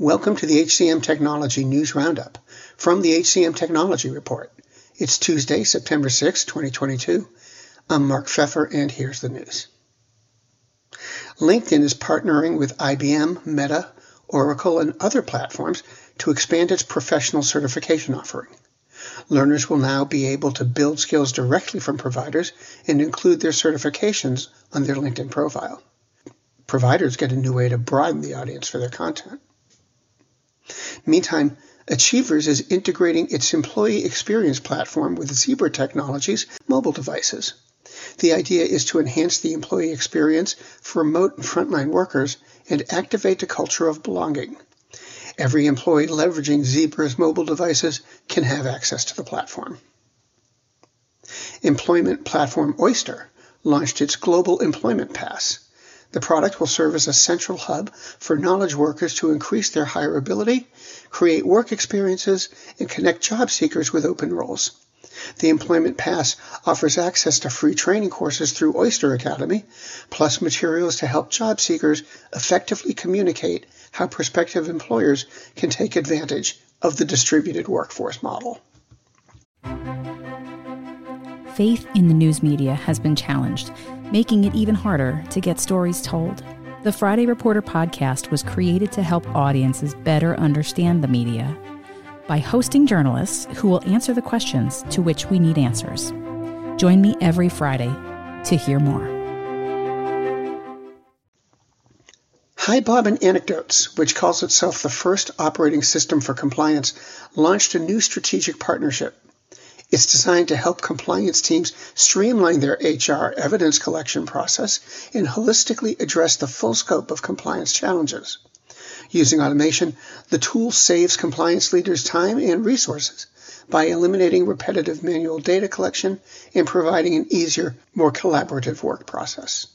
Welcome to the HCM Technology News Roundup from the HCM Technology Report. It's Tuesday, September 6, 2022. I'm Mark Feffer, and here's the news. LinkedIn is partnering with IBM, Meta, Oracle, and other platforms to expand its professional certification offering. Learners will now be able to build skills directly from providers and include their certifications on their LinkedIn profile. Providers get a new way to broaden the audience for their content. Meantime, Achievers is integrating its employee experience platform with Zebra Technologies mobile devices. The idea is to enhance the employee experience for remote and frontline workers and activate a culture of belonging. Every employee leveraging Zebra's mobile devices can have access to the platform. Employment platform Oyster launched its Global Employment Pass. The product will serve as a central hub for knowledge workers to increase their hireability, create work experiences, and connect job seekers with open roles. The Employment Pass offers access to free training courses through Oyster Academy, plus materials to help job seekers effectively communicate how prospective employers can take advantage of the distributed workforce model. Faith in the news media has been challenged making it even harder to get stories told. The Friday Reporter podcast was created to help audiences better understand the media by hosting journalists who will answer the questions to which we need answers. Join me every Friday to hear more. HiBob and Anecdotes, which calls itself the first operating system for compliance, launched a new strategic partnership it's designed to help compliance teams streamline their HR evidence collection process and holistically address the full scope of compliance challenges. Using automation, the tool saves compliance leaders time and resources by eliminating repetitive manual data collection and providing an easier, more collaborative work process.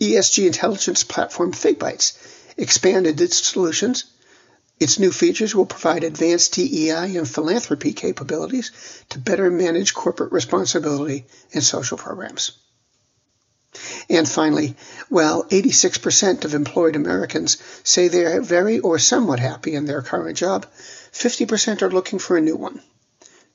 ESG intelligence platform FigBytes expanded its solutions its new features will provide advanced DEI and philanthropy capabilities to better manage corporate responsibility and social programs. And finally, while 86% of employed Americans say they are very or somewhat happy in their current job, 50% are looking for a new one.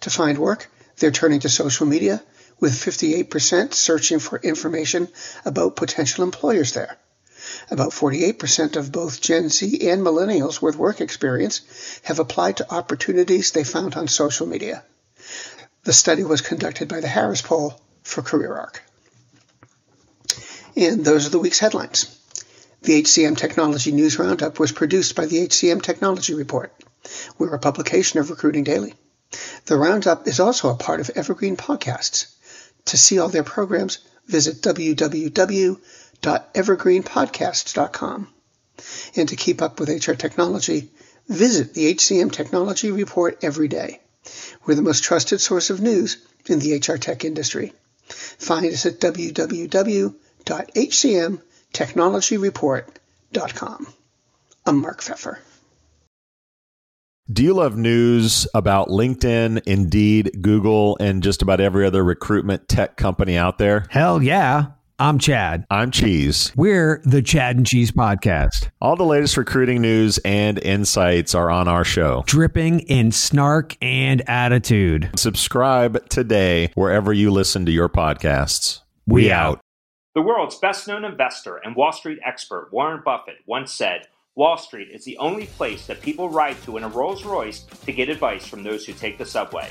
To find work, they're turning to social media, with 58% searching for information about potential employers there. About 48% of both Gen Z and millennials with work experience have applied to opportunities they found on social media. The study was conducted by the Harris Poll for CareerArc. And those are the week's headlines. The HCM Technology News Roundup was produced by the HCM Technology Report. We're a publication of Recruiting Daily. The Roundup is also a part of Evergreen Podcasts. To see all their programs, visit www www.evergreenpodcasts.com. And to keep up with HR technology, visit the HCM Technology Report every day. We're the most trusted source of news in the HR tech industry. Find us at www.hcmtechnologyreport.com. I'm Mark Feffer. Do you love news about LinkedIn, Indeed, Google, and just about every other recruitment tech company out there? Hell yeah. I'm Chad. I'm Cheese. We're the Chad and Cheese Podcast. All the latest recruiting news and insights are on our show, dripping in snark and attitude. Subscribe today wherever you listen to your podcasts. We, we out. The world's best known investor and Wall Street expert, Warren Buffett, once said Wall Street is the only place that people ride to in a Rolls Royce to get advice from those who take the subway.